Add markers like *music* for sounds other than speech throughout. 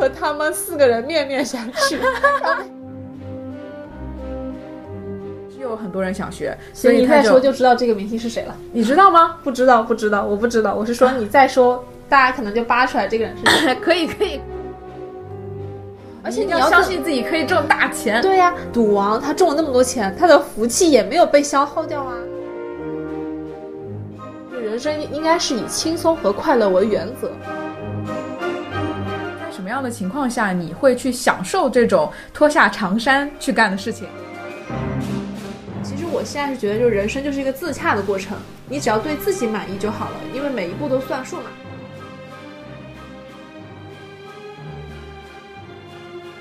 和他们四个人面面相觑。是有很多人想学，所以你再说就知道这个明星是谁了。你知道吗？不知道，不知道，我不知道。我是说你再说，大家可能就扒出来这个人是谁。*laughs* 可以，可以。而且你要相信自己可以挣大钱。对呀，赌王他中了那么多钱，他的福气也没有被消耗掉啊。人生应该是以轻松和快乐为原则。么样的情况下你会去享受这种脱下长衫去干的事情？其实我现在是觉得，就是人生就是一个自洽的过程，你只要对自己满意就好了，因为每一步都算数嘛。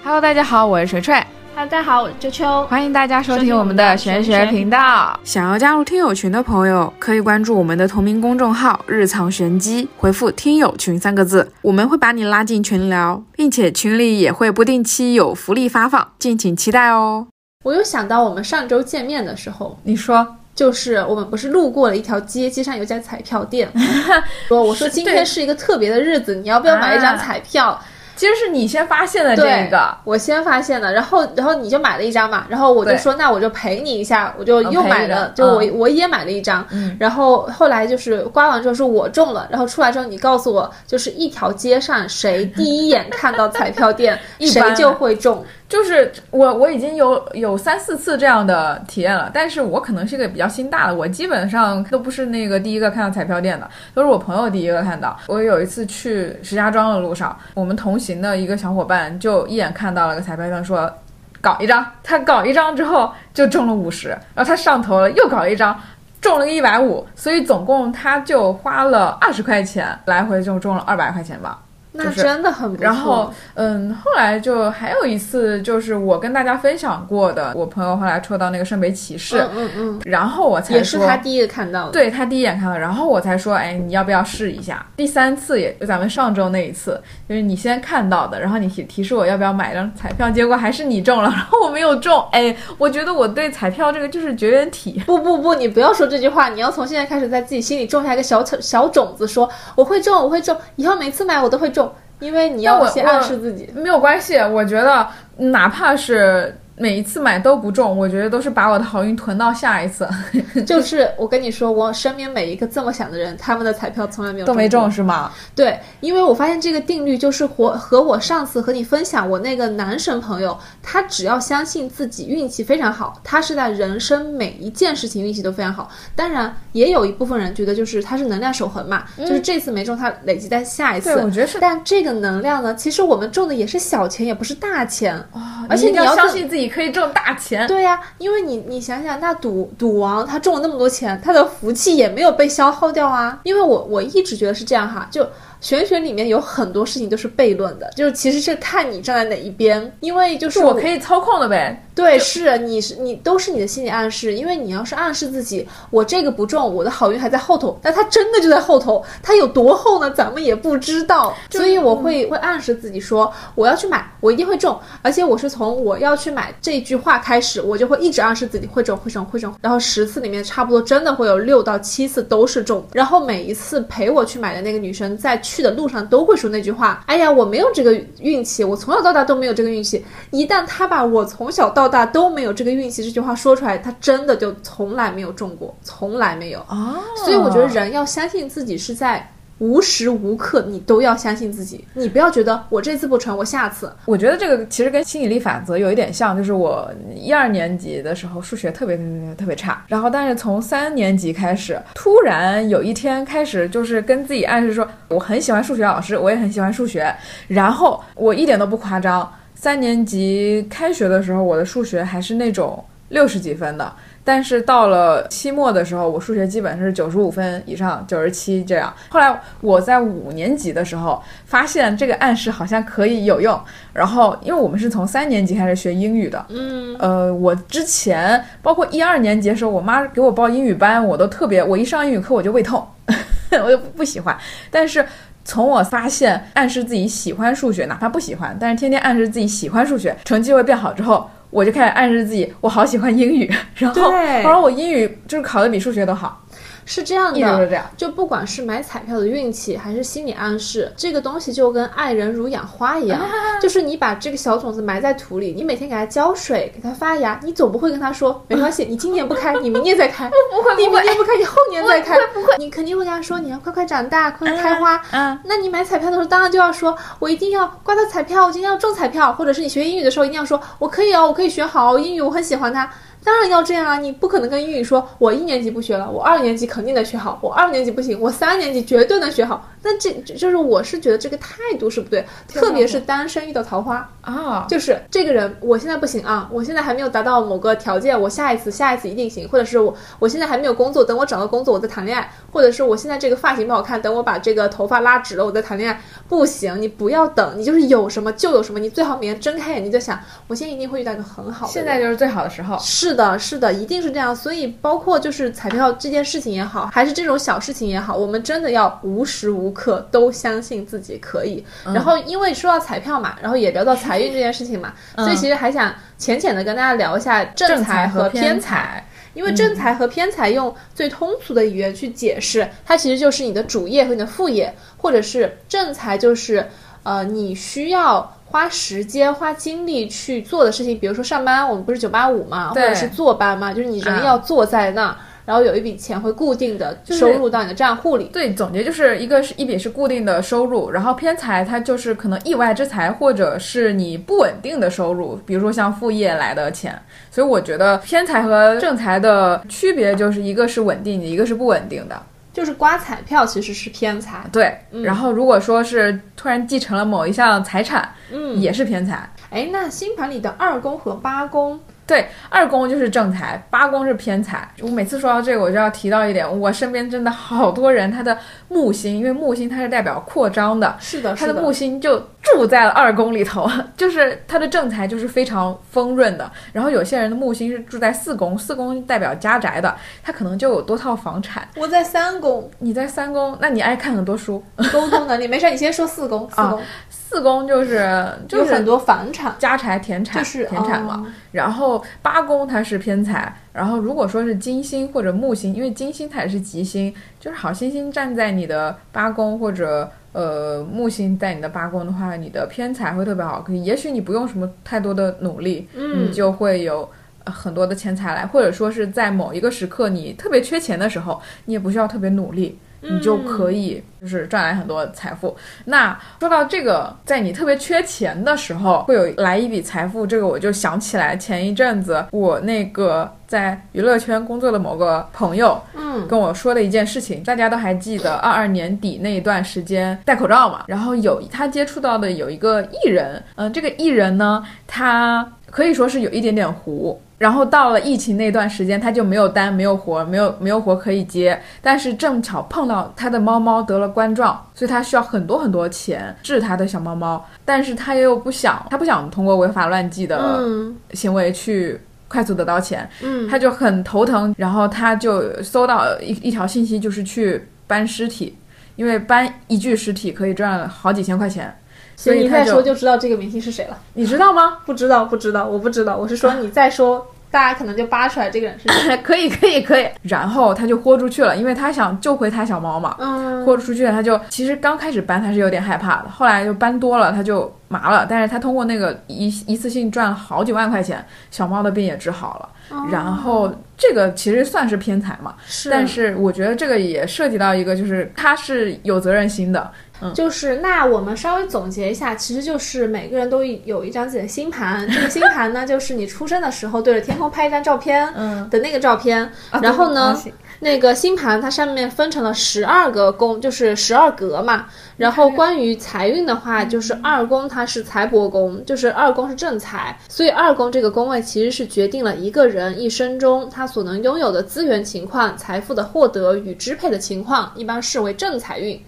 Hello，大家好，我是锤锤。大家好，我是秋秋。欢迎大家收听我们的玄学频道。想要加入听友群的朋友，可以关注我们的同名公众号“日藏玄机”，回复“听友群”三个字，我们会把你拉进群聊，并且群里也会不定期有福利发放，敬请期待哦。我又想到我们上周见面的时候，你说，就是我们不是路过了一条街，街上有家彩票店，*laughs* 说我说今天是一个特别的日子，你要不要买一张彩票？其实是你先发现的这个，我先发现的，然后然后你就买了一张嘛，然后我就说那我就陪你一下，我就又买了，就我我也买了一张，然后后来就是刮完之后是我中了，然后出来之后你告诉我，就是一条街上谁第一眼看到彩票店，*laughs* 谁就会中。就是我我已经有有三四次这样的体验了，但是我可能是一个比较心大的，我基本上都不是那个第一个看到彩票店的，都是我朋友第一个看到。我有一次去石家庄的路上，我们同行行的一个小伙伴就一眼看到了个彩票店，说搞一张。他搞一张之后就中了五十，然后他上头了，又搞一张，中了个一百五，所以总共他就花了二十块钱，来回就中了二百块钱吧。那真的很不错。然后，嗯，后来就还有一次，就是我跟大家分享过的，我朋友后来抽到那个圣杯骑士，嗯嗯，然后我才也是他第一个看到的，对他第一眼看到，然后我才说，哎，你要不要试一下？第三次也就咱们上周那一次，就是你先看到的，然后你提提示我要不要买张彩票，结果还是你中了，然后我没有中，哎，我觉得我对彩票这个就是绝缘体。不不不，你不要说这句话，你要从现在开始在自己心里种下一个小小小种子，说我会中，我会中，以后每次买我都会中。因为你要先暗示自己，没有关系。我觉得哪怕是。每一次买都不中，我觉得都是把我的好运囤到下一次。*laughs* 就是我跟你说，我身边每一个这么想的人，他们的彩票从来没有都没中是吗？对，因为我发现这个定律就是和和我上次和你分享我那个男神朋友，他只要相信自己运气非常好，他是在人生每一件事情运气都非常好。当然，也有一部分人觉得就是他是能量守恒嘛，就是这次没中，他累积在下一次。对，我觉得是。但这个能量呢，其实我们中的也是小钱，也不是大钱啊。而且你要相信自己。可以挣大钱，对呀，因为你你想想，那赌赌王他中了那么多钱，他的福气也没有被消耗掉啊。因为我我一直觉得是这样哈，就。玄学里面有很多事情都是悖论的，就是其实是看你站在哪一边，因为就是我可以操控的呗。对，是你是你都是你的心理暗示，因为你要是暗示自己我这个不中，我的好运还在后头，但它真的就在后头，它有多厚呢？咱们也不知道。所以我会会暗示自己说我要去买，我一定会中，而且我是从我要去买这句话开始，我就会一直暗示自己会中会中会中，然后十次里面差不多真的会有六到七次都是中，然后每一次陪我去买的那个女生在。去的路上都会说那句话，哎呀，我没有这个运气，我从小到大都没有这个运气。一旦他把我从小到大都没有这个运气这句话说出来，他真的就从来没有中过，从来没有啊。所以我觉得人要相信自己是在。无时无刻你都要相信自己，你不要觉得我这次不成，我下次。我觉得这个其实跟吸引力法则有一点像，就是我一二年级的时候数学特别特别特别差，然后但是从三年级开始，突然有一天开始就是跟自己暗示说我很喜欢数学老师，我也很喜欢数学，然后我一点都不夸张，三年级开学的时候我的数学还是那种六十几分的。但是到了期末的时候，我数学基本是九十五分以上，九十七这样。后来我在五年级的时候发现这个暗示好像可以有用，然后因为我们是从三年级开始学英语的，嗯，呃，我之前包括一二年级的时候，我妈给我报英语班，我都特别，我一上英语课我就胃痛，*laughs* 我就不喜欢。但是从我发现暗示自己喜欢数学，哪怕不喜欢，但是天天暗示自己喜欢数学，成绩会变好之后。我就开始暗示自己，我好喜欢英语，*laughs* 然后然后来我英语就是考的比数学都好。是这样一直都的，这样。就不管是买彩票的运气，还是心理暗示，这个东西就跟爱人如养花一样，就是你把这个小种子埋在土里，你每天给它浇水，给它发芽，你总不会跟它说没关系，*laughs* 你今年不开，你明年再开，*laughs* 不会你明年不开，你后年再开，不会你肯定会跟他说你要快快长大，快快开花。嗯，那你买彩票的时候，当然就要说，我一定要刮到彩票，我今天要中彩票，或者是你学英语的时候，一定要说，我可以哦，我可以学好哦英语，我很喜欢它。当然要这样啊！你不可能跟英语说，我一年级不学了，我二年级肯定能学好，我二年级不行，我三年级绝对能学好。那这这就是我是觉得这个态度是不对，特别是单身遇到桃花，啊，就是这个人，我现在不行啊，我现在还没有达到某个条件，我下一次下一次一定行，或者是我我现在还没有工作，等我找到工作我再谈恋爱，或者是我现在这个发型不好看，等我把这个头发拉直了我再谈恋爱，不行，你不要等，你就是有什么就有什么，你最好每天睁开眼睛就想，我现在一定会遇到一个很好的。现在就是最好的时候。是的，是的，一定是这样。所以，包括就是彩票这件事情也好，还是这种小事情也好，我们真的要无时无刻都相信自己可以。然后，因为说到彩票嘛，然后也聊到财运这件事情嘛，*laughs* 所以其实还想浅浅的跟大家聊一下正财和偏财。因为正财和偏财用最通俗的语言去解释，它其实就是你的主业和你的副业，或者是正财就是呃你需要花时间、花精力去做的事情，比如说上班，我们不是九八五嘛，或者是坐班嘛，就是你人啊要坐在那儿，然后有一笔钱会固定的收入到你的账户里。对，总结就是一个是一笔是固定的收入，然后偏财它就是可能意外之财，或者是你不稳定的收入，比如说像副业来的钱。所以我觉得偏财和正财的区别就是一个是稳定的，一个是不稳定的。就是刮彩票其实是偏财，对，然后如果说是突然继承了某一项财产，嗯，也是偏财。哎，那星盘里的二宫和八宫，对，二宫就是正财，八宫是偏财。我每次说到这个，我就要提到一点，我身边真的好多人，他的木星，因为木星它是代表扩张的，是的，他的木星就住在了二宫里头，就是他的正财就是非常丰润的。然后有些人的木星是住在四宫，四宫代表家宅的，他可能就有多套房产。我在三宫，你在三宫，那你爱看很多书。沟通能力 *laughs* 没事，你先说四宫，四啊宫四宫就是就是很多房产，家财田产，就是田产嘛。哦然后八宫它是偏财，然后如果说是金星或者木星，因为金星它也是吉星，就是好星星站在你的八宫或者呃木星在你的八宫的话，你的偏财会特别好。可也许你不用什么太多的努力，嗯你就会有。呃很多的钱财来，或者说是在某一个时刻你特别缺钱的时候，你也不需要特别努力，你就可以就是赚来很多财富。那说到这个，在你特别缺钱的时候，会有来一笔财富，这个我就想起来前一阵子我那个在娱乐圈工作的某个朋友，嗯，跟我说的一件事情，大家都还记得，二二年底那一段时间戴口罩嘛，然后有他接触到的有一个艺人，嗯、这个艺人呢，他可以说是有一点点糊。然后到了疫情那段时间，他就没有单，没有活，没有没有活可以接。但是正巧碰到他的猫猫得了冠状，所以他需要很多很多钱治他的小猫猫。但是他又不想，他不想通过违法乱纪的嗯行为去快速得到钱，嗯，他就很头疼，然后他就搜到一一条信息，就是去搬尸体，因为搬一具尸体可以赚好几千块钱，所以你再说就知道这个明星是谁了。你知道吗？不知道，不知道，我不知道。我是说你再说，大家可能就扒出来这个人是谁。*laughs* 可以，可以，可以。然后他就豁出去了，因为他想救回他小猫嘛。嗯，豁出去了，他就其实刚开始搬他是有点害怕的，后来就搬多了他就麻了。但是他通过那个一一次性赚好几万块钱，小猫的病也治好了。然后这个其实算是偏财嘛，是，但是我觉得这个也涉及到一个，就是他是有责任心的。就是那我们稍微总结一下，其实就是每个人都有一张自己的星盘，*laughs* 这个星盘呢，就是你出生的时候对着天空拍一张照片嗯，的那个照片，然后呢，那个星盘它上面分成了十二个宫，就是十二格嘛。然后关于财运的话，就是二宫它是财帛宫，就是二宫是正财，所以二宫这个宫位其实是决定了一个人一生中他所能拥有的资源情况、财富的获得与支配的情况，一般视为正财运。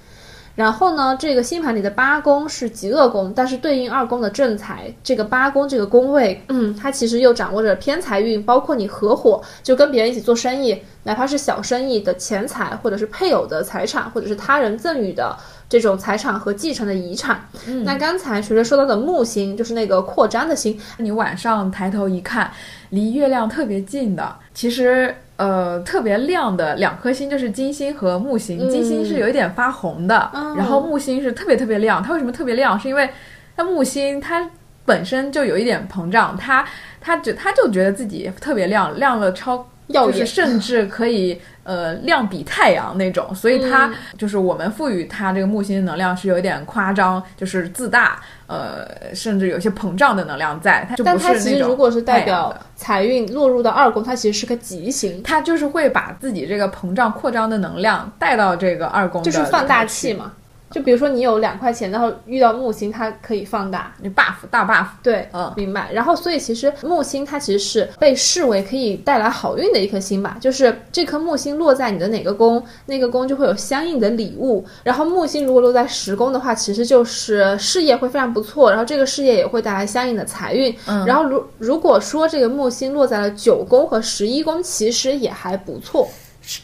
然后呢，这个星盘里的八宫是极恶宫，但是对应二宫的正财，这个八宫这个宫位，嗯，它其实又掌握着偏财运，包括你合伙就跟别人一起做生意，哪怕是小生意的钱财，或者是配偶的财产，或者是他人赠予的这种财产和继承的遗产。嗯，那刚才学学说到的木星，就是那个扩张的星，你晚上抬头一看，离月亮特别近的，其实呃特别亮的两颗星，就是金星和木星。嗯金星是有一点发红的，哦然后木星是特别特别亮。它为什么特别亮？是因为它木星它本身就有一点膨胀，它它觉它就觉得自己特别亮，亮了超。就是甚至可以呃亮比太阳那种，所以它、嗯就是我们赋予它这个木星的能量是有一点夸张，就是自大，呃，甚至有些膨胀的能量在，它就但它其实如果是代表财运落入到二宫，它其实是个吉星，它就是会把自己这个膨胀扩张的能量带到这个二宫的就是放大器嘛。就比如说你有两块钱，然后遇到木星，它可以放大。你 buff 大 buff，对，嗯明白。然后，所以其实木星它其实是被视为可以带来好运的一颗星吧，就是这颗木星落在你的哪个宫，那个宫就会有相应的礼物。然后木星如果落在十宫的话，其实就是事业会非常不错，然后这个事业也会带来相应的财运。嗯然后如如果说这个木星落在了九宫和十一宫，其实也还不错。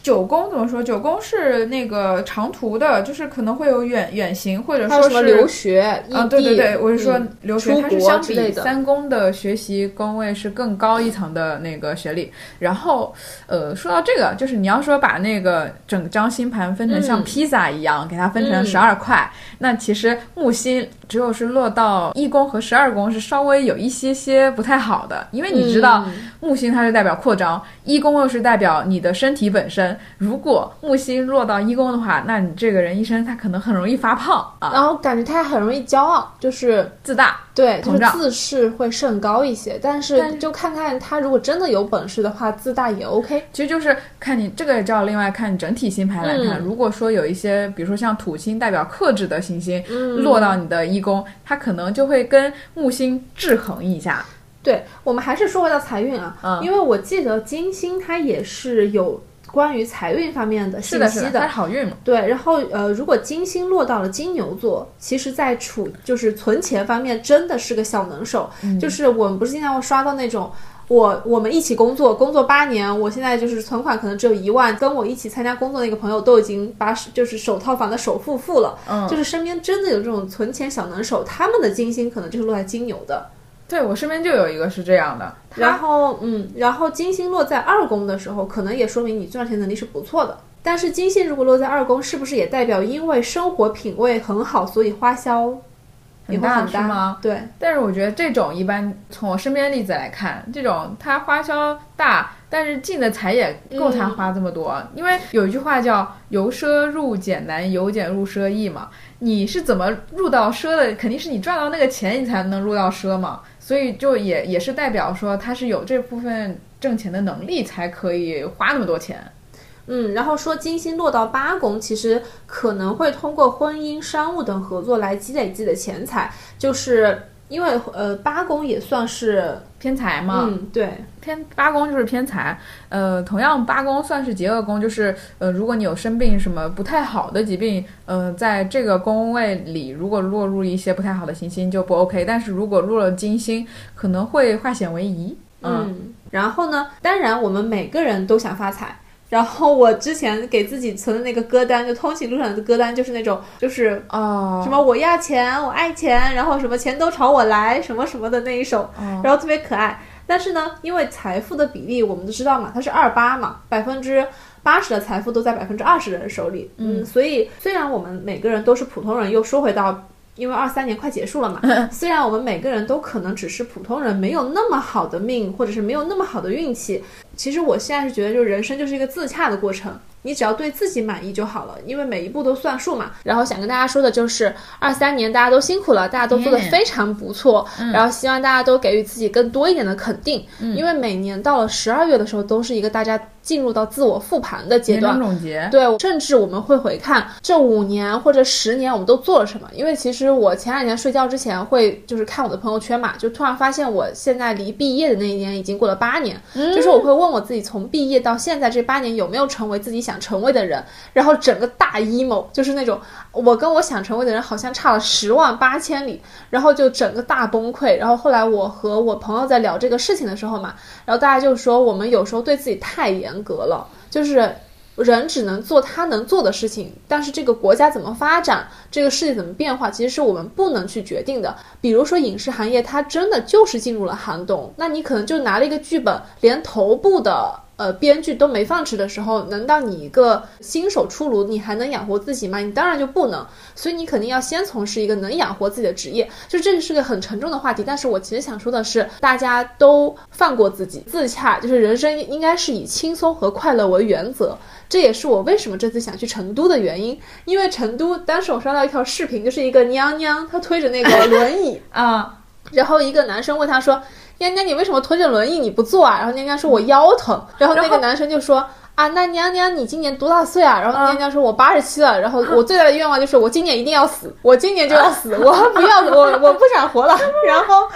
九宫怎么说？九宫是那个长途的，就是可能会有远远行，或者说是留学、啊，对对对，我是说嗯留学，它是相比三宫的学习宫位是更高一层的那个学历。然后，呃，说到这个，就是你要说把那个整张星盘分成像嗯披萨一样，给它分成嗯十二块，那其实木星只有是落到一宫和十二宫是稍微有一些些不太好的，因为你知道。嗯木星它是代表扩张，一宫又是代表你的身体本身。如果木星落到一宫的话，那你这个人一生他可能很容易发胖啊，然后感觉他很容易骄傲，就是自大。对，就是自视会甚高一些。但但是是就看看他如果真的有本事的话，自大也 OK。其实就是看你这个也就要另外看整体星盘来看。嗯如果说有一些，比如说像土星代表克制的行星、嗯落到你的一宫，它可能就会跟木星制衡一下。对我们还是说回到财运啊，嗯因为我记得金星它也是有关于财运方面的信息是的，它是好运嘛。对，然后呃，如果金星落到了金牛座，其实在储就是存钱方面真的是个小能手。嗯就是我们不是经常会刷到那种。我我们一起工作，工作八年，我现在就是存款可能只有一万，跟我一起参加工作那个朋友都已经把就是首套房的首付付了，嗯，就是身边真的有这种存钱小能手，他们的金星可能就是落在金牛的。对我身边就有一个是这样的，然后，嗯，然后金星落在二宫的时候，可能也说明你赚钱能力是不错的。但是金星如果落在二宫，是不是也代表因为生活品味很好，所以花销也会大很大？是吗？对，但是我觉得这种一般从我身边的例子来看，这种他花销大，但是进的财也够他花这么多。因为有一句话叫“由奢入俭难，由俭入奢易”嘛。你是怎么入到奢的？肯定是你赚到那个钱，你才能入到奢嘛。所以就也也是代表说他是有这部分挣钱的能力，才可以花那么多钱。嗯，然后说金星落到八宫，其实可能会通过婚姻、商务等合作来积累自己的钱财，就是因为呃八宫也算是偏财嘛，嗯对，偏八宫就是偏财，呃，同样八宫算是劫厄宫，就是呃，如果你有生病什么不太好的疾病，呃，在这个宫位里，如果落入一些不太好的行星就不 OK，但是如果落了金星，可能会化险为夷。嗯，嗯，然后呢，当然我们每个人都想发财。然后我之前给自己存的那个歌单，就通勤路上的歌单，就是那种就是啊，什么我要钱，我爱钱，然后什么钱都朝我来，什么什么的那一首，哦然后特别可爱。但是呢，因为财富的比例我们都知道嘛，它是二八嘛，百分之八十的财富都在百分之二十的人手里。嗯，所以虽然我们每个人都是普通人，又说回到。因为二三年快结束了嘛，虽然我们每个人都可能只是普通人，没有那么好的命，或者是没有那么好的运气，其实我现在是觉得，就是人生就是一个自洽的过程，你只要对自己满意就好了，因为每一步都算数嘛。然后想跟大家说的就是，二三年大家都辛苦了，大家都做得嗯非常不错，然后希望大家都给予自己更多一点的肯定，嗯。因为每年到了十二月的时候，都是一个大家进入到自我复盘的阶段。总结，对，甚至我们会回看这五年或者十年我们都做了什么。因为其实我前两年睡觉之前会就是看我的朋友圈嘛，就突然发现我现在离毕业的那一年已经过了八年，就是我会问我自己，从毕业到现在这八年有没有成为自己想成为的人，然后整个大 emo 就是那种我跟我想成为的人好像差了十万八千里，然后就整个大崩溃。然后后来我和我朋友在聊这个事情的时候嘛，然后大家就说我们有时候对自己太严格了，就是。人只能做他能做的事情，但是这个国家怎么发展，这个世界怎么变化，其实是我们不能去决定的。比如说影视行业，它真的就是进入了寒冬，那你可能就拿了一个剧本，连头部的呃编剧都没饭吃的时候，难道你一个新手出炉，你还能养活自己吗？你当然就不能。所以你肯定要先从事一个能养活自己的职业。就这个是个很沉重的话题，但是我其实想说的是，大家都放过自己，自洽，就是人生应该是以轻松和快乐为原则。这也是我为什么这次想去成都的原因，因为成都当时我刷到一条视频，就是一个娘娘她推着那个轮椅啊，然后一个男生问她说：“娘娘，你为什么推着轮椅你不坐啊？”然后娘娘说：“我腰疼。”然后那个男生就说。啊，那娘娘你今年多大岁啊？然后娘娘说，我八十七了。然后我最大的愿望就是，我今年一定要死，我今年就要死，我不要，我我不想活了。然后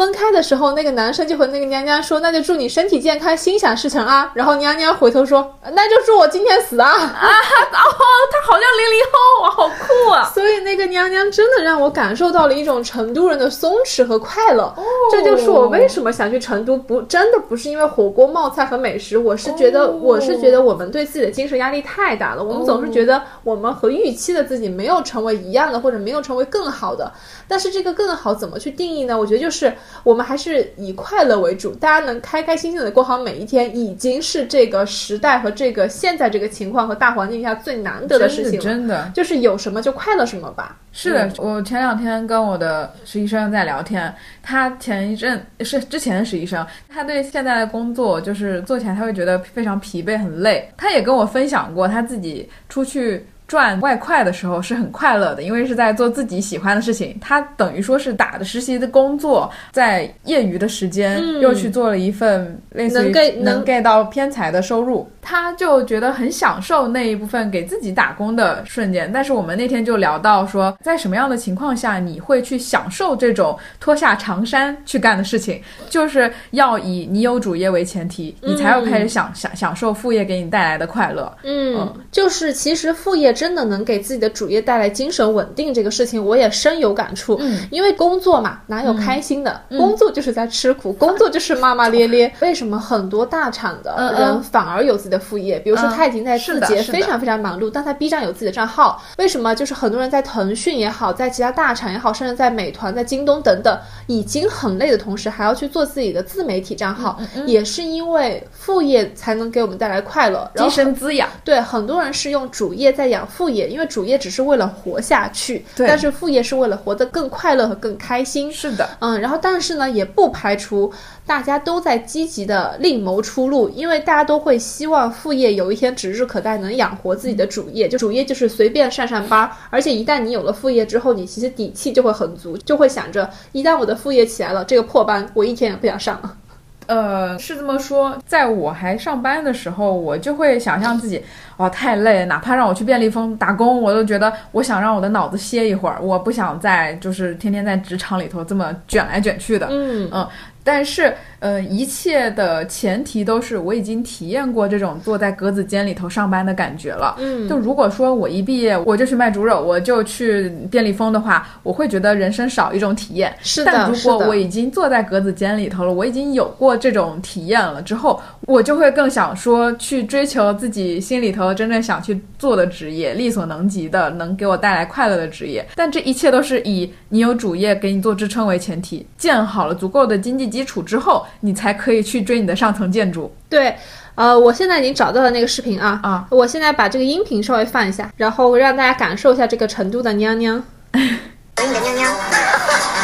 分开的时候，那个男生就和那个娘娘说，那就祝你身体健康，心想事成啊。然后娘娘回头说，那就祝我今天死啊。啊，*laughs* 哦，他好像零零后啊，好酷啊。*laughs* 所以那个娘娘真的让我感受到了一种成都人的松弛和快乐。哦，这就是我为什么想去成都，不真的不是因为火锅冒菜和美食，我是觉得，我是。觉得我们对自己的精神压力太大了，我们总是觉得我们和预期的自己没有成为一样的，或者没有成为更好的。但是这个更好怎么去定义呢？我觉得就是我们还是以快乐为主，大家能开开心心的过好每一天，已经是这个时代和这个现在这个情况和大环境下最难得的事情。真的，就是有什么就快乐什么吧。是的，我前两天跟我的实习生在聊天，他前一阵是之前的实习生，他对现在的工作就是做起来他会觉得非常疲惫很累。他也跟我分享过他自己出去。赚外快的时候是很快乐的，因为是在做自己喜欢的事情。他等于说是打着实习的工作，在业余的时间又去做了一份类似于能 get 到偏财的收入，他就觉得很享受那一部分给自己打工的瞬间。但是我们那天就聊到说，在什么样的情况下你会去享受这种脱下长衫去干的事情？就是要以你有主业为前提，你才要开始享享享受副业给你带来的快乐。嗯，就是其实副业。真的能给自己的主业带来精神稳定，这个事情我也深有感触。嗯，因为工作嘛，哪有开心的？工作就是在吃苦，工作就是骂骂咧咧。*laughs* 为什么很多大厂的人反而有自己的副业？比如说他已经在字节非常非常忙碌，但他 B 站有自己的账号。为什么？就是很多人在腾讯也好，在其他大厂也好，甚至在美团、在京东等等，已经很累的同时，还要去做自己的自媒体账号，也是因为副业才能给我们带来快乐、精神滋养。对，很多人是用主业在养。副业，因为主业只是为了活下去，但是副业是为了活得更快乐和更开心。是的，嗯，然后但是呢，也不排除大家都在积极的另谋出路，因为大家都会希望副业有一天指日可待，能养活自己的主业。就主业就是随便上上班，而且一旦你有了副业之后，你其实底气就会很足，就会想着，一旦我的副业起来了，这个破班我一天也不想上了。*laughs* 呃，是这么说，在我还上班的时候，我就会想象自己，哇，太累，哪怕让我去便利蜂打工，我都觉得我想让我的脑子歇一会儿，我不想再就是天天在职场里头这么卷来卷去的。嗯嗯。但是，呃，一切的前提都是我已经体验过这种坐在格子间里头上班的感觉了。嗯，就如果说我一毕业我就去卖猪肉，我就去便利蜂的话，我会觉得人生少一种体验。是的，但如果我已经坐在格子间里头了，我已经有过这种体验了之后，我就会更想说去追求自己心里头真正想去做的职业，力所能及的，能给我带来快乐的职业。但这一切都是以你有主业给你做支撑为前提，建好了足够的经济。基础之后，你才可以去追你的上层建筑。对，呃，我现在已经找到了那个视频啊啊！我现在把这个音频稍微放一下，然后让大家感受一下这个成都的娘娘。你的娘娘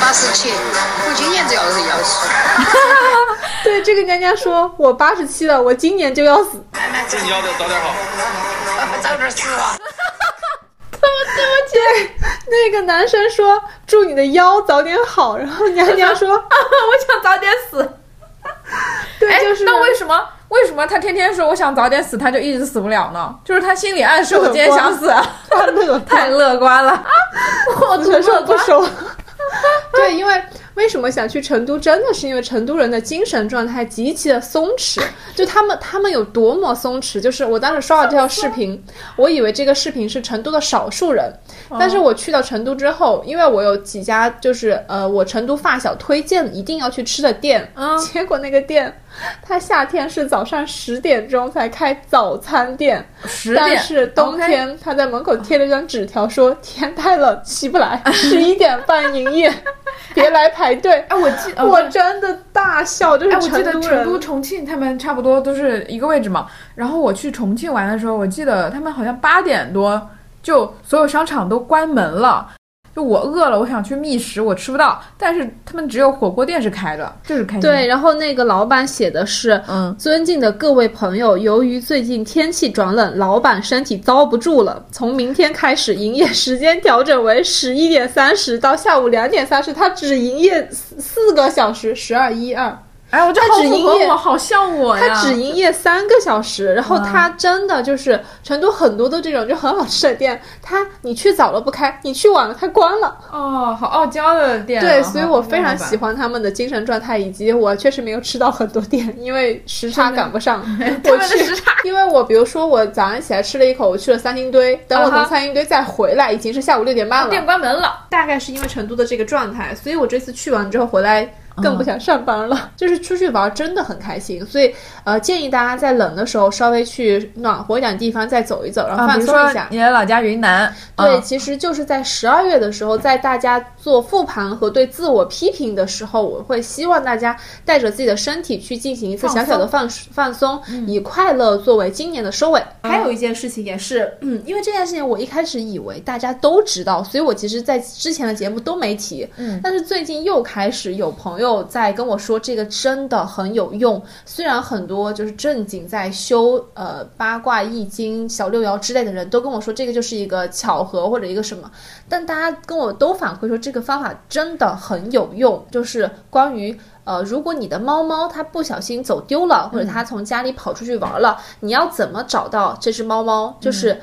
八十七，我今年就要要死。对，这个娘娘说：“我八十七了，我今年就要死。”这你要的早点好，早点死 *laughs* 啊！对不起，那个男生说祝你的腰早点好，然后娘娘说 *laughs* 我想早点死。*laughs* 对，就是那为什么为什么他天天说我想早点死，他就一直死不了呢？就是他心里暗示我今天想死，*laughs* 太乐太乐观了，*laughs* 我承受不收。对，因为。为什么想去成都？真的是因为成都人的精神状态极其的松弛，*laughs* 就他们他们有多么松弛。就是我当时刷了这条视频，我以为这个视频是成都的少数人，但是我去到成都之后，因为我有几家就是呃我成都发小推荐一定要去吃的店，结果那个店，它夏天是早上十点钟才开早餐店，但是冬天他在门口贴了张纸条说天太冷起不来，十一点半营业。*laughs* *laughs* 别来排队。哎，我记，我真的大笑，就是哎，我记得成都。重庆他们差不多都是一个位置嘛。然后我去重庆玩的时候，我记得他们好像八点多就所有商场都关门了。就我饿了，我想去觅食，我吃不到，但是他们只有火锅店是开的，就是开。对，，然后那个老板写的是，嗯，尊敬的各位朋友，由于最近天气转冷，老板身体遭不住了，从明天开始营业时间调整为十一点三十到下午两点三十，他只营业四四个小时，十二一二。哎，我这他好符只营业合我，好像我呀。他只营业三个小时，然后他真的就是成都很多的这种就很好吃的店，他你去早了不开，你去晚了他关了。哦，好傲娇的店啊。对，所以我非常喜。欢他们的精神状态，以及我确实没有吃到很多店，因为时差赶不上。*laughs* 我去时差，因为我比如说我早上起来吃了一口，我去了三星堆，等我从三星堆再回来，已经是下午六点半了。店关门了。大概是因为成都的这个状态，所以我这次去完之后回来更不想上班了。*laughs* 就是出去玩真的很开心，所以呃建议大家在冷的时候稍微去暖和一点的地方再走一走，然后啊，放松一下。你的老家云南，对，啊其实就是在十二月的时候，在大家做复盘和对自我批评的时候，我会希望大家带着自己的身体去进行一次小小的放放松，以快乐作为今年的收尾。还有一件事情也是，嗯，因为这件事情我一开始以为大家都知道，所以我其实在之前的节目都没提。嗯，但是最近又开始有朋友在跟我说，这个真的很有用。虽然很多就是正经在修呃八卦、易经、小六爻之类的人都跟我说，这个就是一个巧合或者一个什么，但大家跟我都反馈说，这个方法真的很有用，就是关于。呃，如果你的猫猫它不小心走丢了，或者它从家里跑出去玩了，你要怎么找到这只猫猫？就是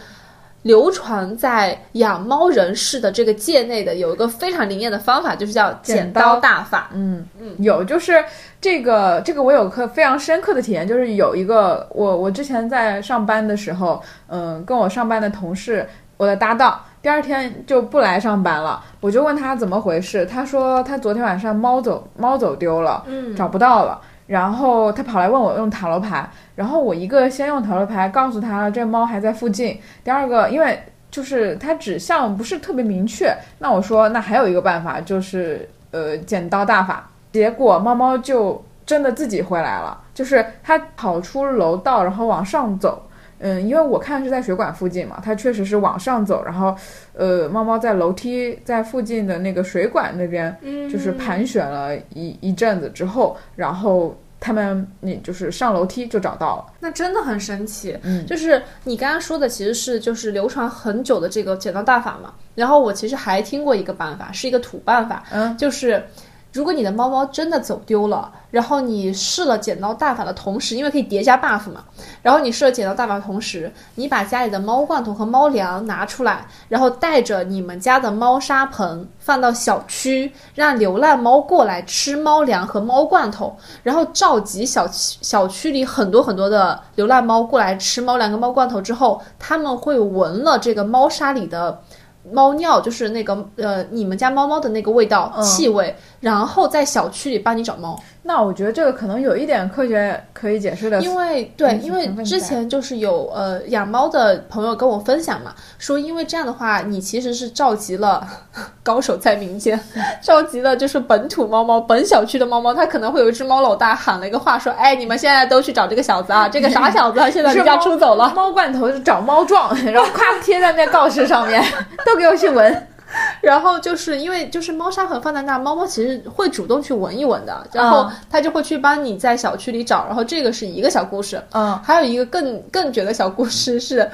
流传在养猫人士的这个界内的有一个非常灵验的方法，就是叫剪刀大法。嗯嗯，有就是这个这个我有个非常深刻的体验，就是有一个我我之前在上班的时候，嗯，跟我上班的同事，我的搭档。第二天就不来上班了，我就问他怎么回事，他说他昨天晚上猫走猫走丢了，嗯找不到了，然后他跑来问我用塔罗牌，然后我一个先用塔罗牌告诉他这猫还在附近，第二个因为就是它指向不是特别明确，那我说那还有一个办法就是呃剪刀大法，结果猫猫就真的自己回来了，就是它跑出楼道然后往上走。嗯，因为我看是在水管附近嘛，它确实是往上走，然后，呃，猫猫在楼梯在附近的那个水管那边，就是盘旋了一一阵子之后，然后他们你就是上楼梯就找到了。那真的很神奇，嗯就是你刚刚说的其实是就是流传很久的这个剪刀大法嘛。然后我其实还听过一个办法，是一个土办法，嗯，就是如果你的猫猫真的走丢了，然后你试了剪刀大法的同时，因为可以叠加 buff 嘛，然后你试了剪刀大法的同时，你把家里的猫罐头和猫粮拿出来，然后带着你们家的猫砂盆放到小区，让流浪猫过来吃猫粮和猫罐头，然后召集小区小区里很多很多的流浪猫过来吃猫粮跟猫罐头之后，他们会闻了这个猫砂里的。猫尿就是那个呃，你们家猫猫的那个味道、嗯气味，然后在小区里帮你找猫。那我觉得这个可能有一点科学可以解释的，因为对，嗯因为之前就是有呃养猫的朋友跟我分享嘛，说因为这样的话，你其实是召集了高手在民间，*laughs* 召集了就是本土猫猫、本小区的猫猫，它可能会有一只猫老大喊了一个话说，哎，你们现在都去找这个小子啊，这个傻小子啊 *laughs* 现在离家出走了。猫罐头是找猫撞，然后夸贴在那告示上面，*laughs* 都给我去闻。然后就是因为就是猫砂盆放在那儿，猫猫其实会主动去闻一闻的，然后嗯它就会去帮你在小区里找。然后这个是一个小故事，嗯，还有一个更更绝的小故事是，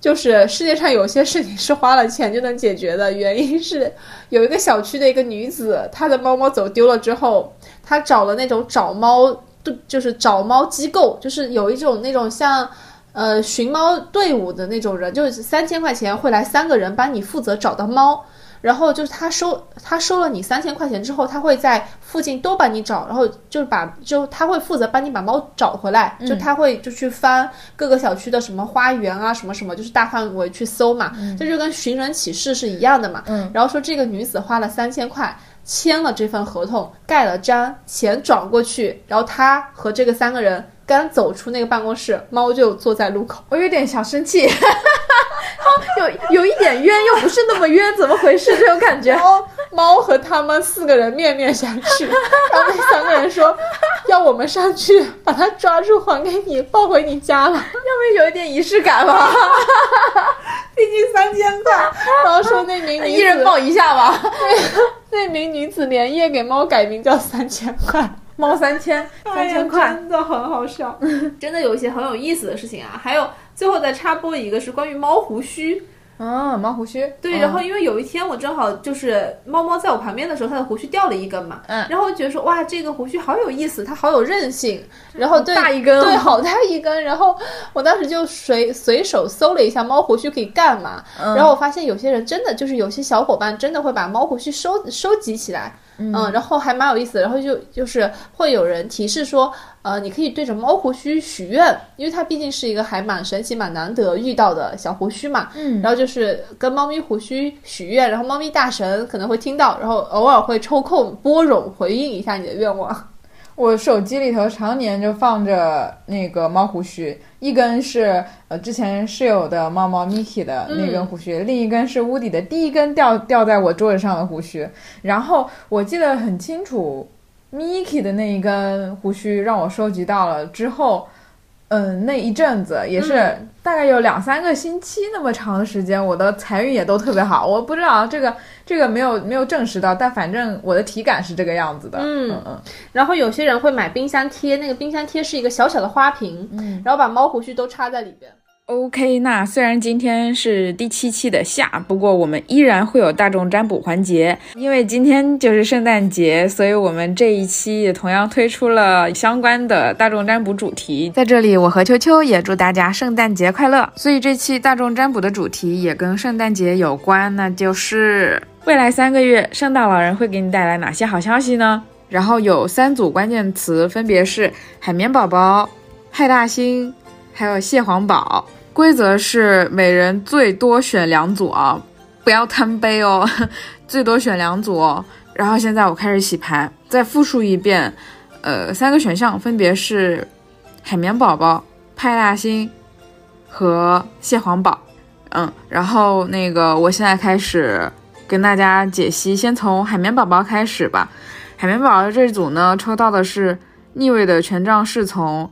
就是世界上有些事情是花了钱就能解决的。原因是有一个小区的一个女子，她的猫猫走丢了之后，她找了那种找猫，就是找猫机构，就是有一种那种像。呃，寻猫队伍的那种人，就是三千块钱会来三个人帮你负责找到猫，然后就是他收他收了你三千块钱之后，他会在附近都帮你找，然后就是把就他会负责帮你把猫找回来，就他会就去翻各个小区的什么花园啊什么什么，就是大范围去搜嘛，这就跟寻人启事是一样的嘛。嗯，然后说这个女子花了三千块。签了这份合同，盖了章，钱转过去，然后他和这个三个人刚走出那个办公室，猫就坐在路口。我有点小生气，*laughs* 有有一点冤，又不是那么冤，怎么回事？这种感觉然。后猫和他们四个人面面相觑，*laughs* 然后那三个人说要我们上去把它抓住还给你，抱回你家了。要不要有一点仪式感吧？*laughs* 毕竟三千块，然后说那名女子一人抱一下吧。那名女子连夜给猫改名叫三千块，猫三千，三千块，真的很好笑。*laughs* 真的有一些很有意思的事情啊，还有最后再插播一个是关于猫胡须。嗯，猫胡须。对，然后因为有一天我正好就是猫猫在我旁边的时候，它的胡须掉了一根嘛，嗯，然后我觉得说哇，这个胡须好有意思，它好有韧性，然后对 *laughs* 大一根，对，好大一根，然后我当时就随随手搜了一下猫胡须可以干嘛，然后我发现有些人真的就是有些小伙伴真的会把猫胡须收收集起来。嗯，然后还蛮有意思的，然后就就是会有人提示说，呃，你可以对着猫胡须许愿，因为它毕竟是一个还蛮神奇、蛮难得遇到的小胡须嘛。嗯，然后就是跟猫咪胡须许愿，然后猫咪大神可能会听到，然后偶尔会抽空拨冗回应一下你的愿望。我手机里头常年就放着那个猫胡须，一根是呃之前室友的猫猫 Miki 的那根胡须，另一根是屋底的第一根掉掉在我桌子上的胡须。然后我记得很清楚，Miki 的那一根胡须让我收集到了之后。嗯，那一阵子也是大概有两三个星期那么长的时间，我的财运也都特别好。我不知道这个这个没有没有证实到，但反正我的体感是这个样子的。嗯嗯。然后有些人会买冰箱贴，那个冰箱贴是一个小小的花瓶，嗯，然后把猫胡须都插在里边。OK，那虽然今天是第七期的下，不过我们依然会有大众占卜环节，因为今天就是圣诞节，所以我们这一期也同样推出了相关的大众占卜主题。在这里，我和秋秋也祝大家圣诞节快乐。所以这期大众占卜的主题也跟圣诞节有关，那就是未来三个月圣诞老人会给你带来哪些好消息呢？然后有三组关键词，分别是海绵宝宝、派大星，还有蟹黄堡。规则是每人最多选两组啊，不要贪杯哦，*laughs* 最多选两组哦。然后现在我开始洗牌，再复述一遍，呃，三个选项分别是海绵宝宝、派大星和蟹黄堡。嗯，然后那个我现在开始跟大家解析，先从海绵宝宝开始吧。海绵宝宝这组呢，抽到的是逆位的权杖侍从。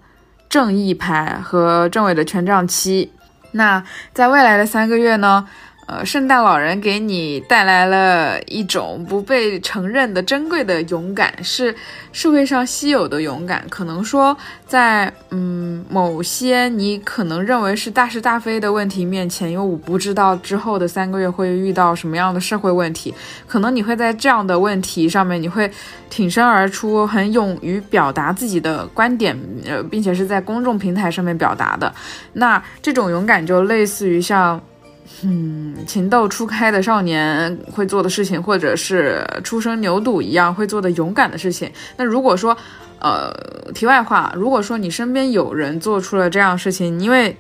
正义牌和政委的权杖七，那在未来的三个月呢？呃，圣诞老人给你带来了一种不被承认的珍贵的勇敢，是社会上稀有的勇敢。可能说，在嗯某些你可能认为是大是大非的问题面前，因为我不知道之后的三个月会遇到什么样的社会问题，可能你会在这样的问题上面，你会挺身而出，很勇于表达自己的观点，呃，并且是在公众平台上面表达的。那这种勇敢就类似于像。嗯，情窦初开的少年会做的事情，或者是初生牛犊一样会做的勇敢的事情。那如果说，呃，题外话，如果说你身边有人做出了这样事情，因为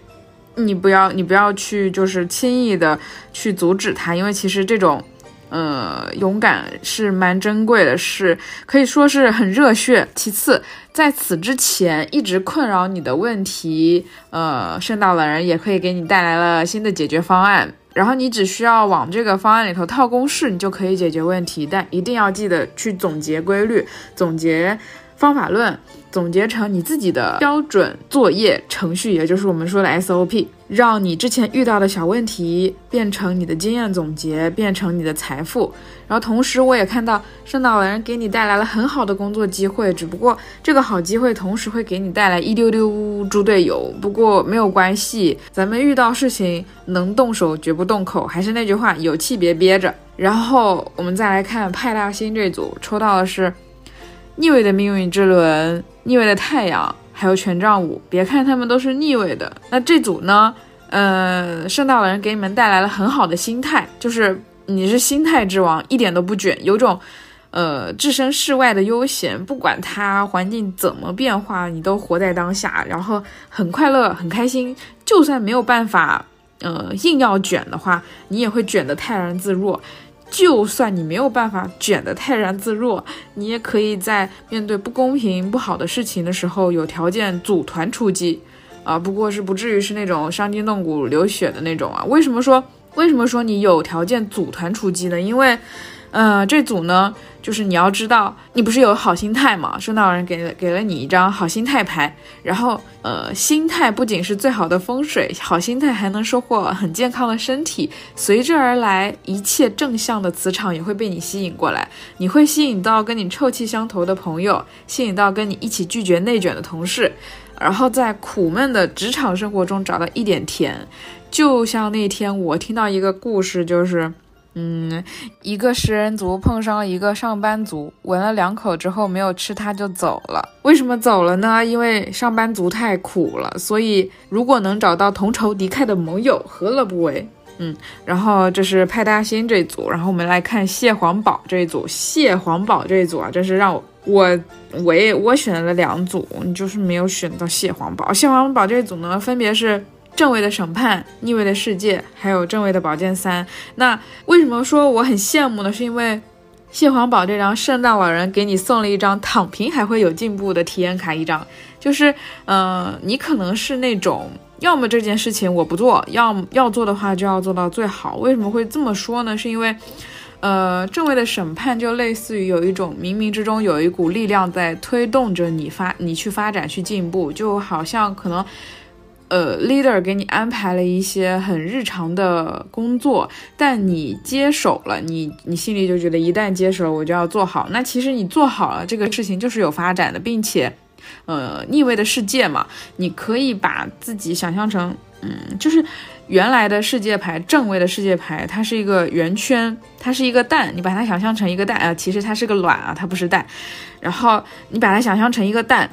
你不要，你不要去就是轻易的去阻止他，因为其实这种。呃，勇敢是蛮珍贵的，是可以说是很热血。其次，在此之前一直困扰你的问题，呃，圣诞老人也可以给你带来了新的解决方案。然后你只需要往这个方案里头套公式，你就可以解决问题。但一定要记得去总结规律，总结方法论。总结成你自己的标准作业程序，也就是我们说的 SOP，让你之前遇到的小问题变成你的经验总结，变成你的财富。然后同时，我也看到圣诞老人给你带来了很好的工作机会，只不过这个好机会同时会给你带来一丢丢猪队友。不过没有关系，咱们遇到事情能动手绝不动口，还是那句话，有气别憋着。然后我们再来看派大星这组，抽到的是。逆位的命运之轮，逆位的太阳，还有权杖五。别看他们都是逆位的，那这组呢？呃，圣诞老人给你们带来了很好的心态，就是你是心态之王，一点都不卷，有种呃置身事外的悠闲。不管它环境怎么变化，你都活在当下，然后很快乐，很开心。就算没有办法，呃，硬要卷的话，你也会卷得泰然自若。就算你没有办法卷得泰然自若，你也可以在面对不公平、不好的事情的时候，有条件组团出击，啊，不过是不至于是那种伤筋动骨、流血的那种啊。为什么说为什么说你有条件组团出击呢？因为，呃，这组呢，就是你要知道，你不是有好心态嘛？圣诞老人给了给了你一张好心态牌，然后呃，心态不仅是最好的风水，好心态还能收获很健康的身体，随之而来一切正向的磁场也会被你吸引过来，你会吸引到跟你臭气相投的朋友，吸引到跟你一起拒绝内卷的同事。然后在苦闷的职场生活中找到一点甜，就像那天我听到一个故事，就是，嗯，一个食人族碰上了一个上班族，闻了两口之后没有吃它就走了。为什么走了呢？因为上班族太苦了，所以如果能找到同仇敌忾的盟友，何乐不为？嗯，然后这是派大星这一组，然后我们来看蟹黄堡这一组，蟹黄堡这一组啊，真是让我。我我也我选了两组，你就是没有选到蟹黄堡。蟹黄堡这一组呢，分别是正位的审判、逆位的世界，还有正位的宝剑三。那为什么说我很羡慕呢？是因为蟹黄堡这张圣诞老人给你送了一张躺平还会有进步的体验卡一张，就是嗯，你可能是那种要么这件事情我不做，要要做的话就要做到最好。为什么会这么说呢？是因为。呃，正位的审判就类似于有一种冥冥之中有一股力量在推动着你发你去发展去进步，就好像可能，呃，leader 给你安排了一些很日常的工作，但你接手了，你你心里就觉得一旦接手了，我就要做好。那其实你做好了这个事情就是有发展的，并且，呃，逆位的世界嘛，你可以把自己想象成，嗯，就是。原来的世界牌正位的世界牌，它是一个圆圈，它是一个蛋，你把它想象成一个蛋啊，其实它是个卵啊，它不是蛋。然后你把它想象成一个蛋，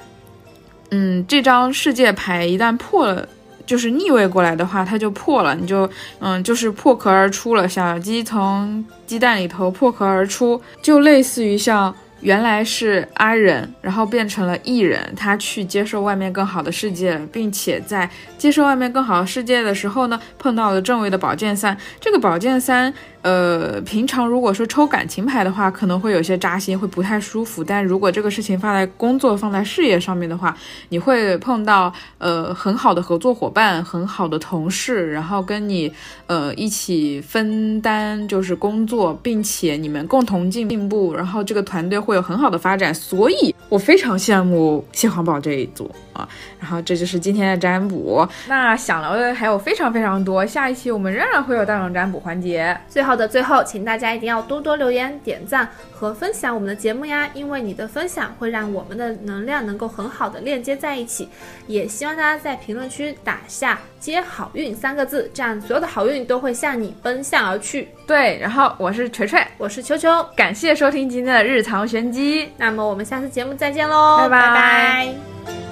嗯，这张世界牌一旦破了，就是逆位过来的话，它就破了，你就嗯，就是破壳而出了，小鸡从鸡蛋里头破壳而出，就类似于像。原来是 I 人，然后变成了 E 人，他去接受外面更好的世界，并且在接受外面更好的世界的时候呢，碰到了正位的宝剑三。这个宝剑三。呃，平常如果说抽感情牌的话，可能会有些扎心，会不太舒服。但如果这个事情放在工作、放在事业上面的话，你会碰到呃很好的合作伙伴、很好的同事，然后跟你呃一起分担就是工作，并且你们共同进进步，然后这个团队会有很好的发展。所以我非常羡慕蟹黄堡这一组啊。然后这就是今天的占卜。那想聊的还有非常非常多，下一期我们仍然会有大众占卜环节。最后。好的，最后，请大家一定要多多留言、点赞和分享我们的节目呀，因为你的分享会让我们的能量能够很好的链接在一起。也希望大家在评论区打下“接好运”三个字，这样所有的好运都会向你奔向而去。对，然后我是锤锤，我是秋秋，感谢收听今天的日常玄机，那么我们下次节目再见喽，拜拜。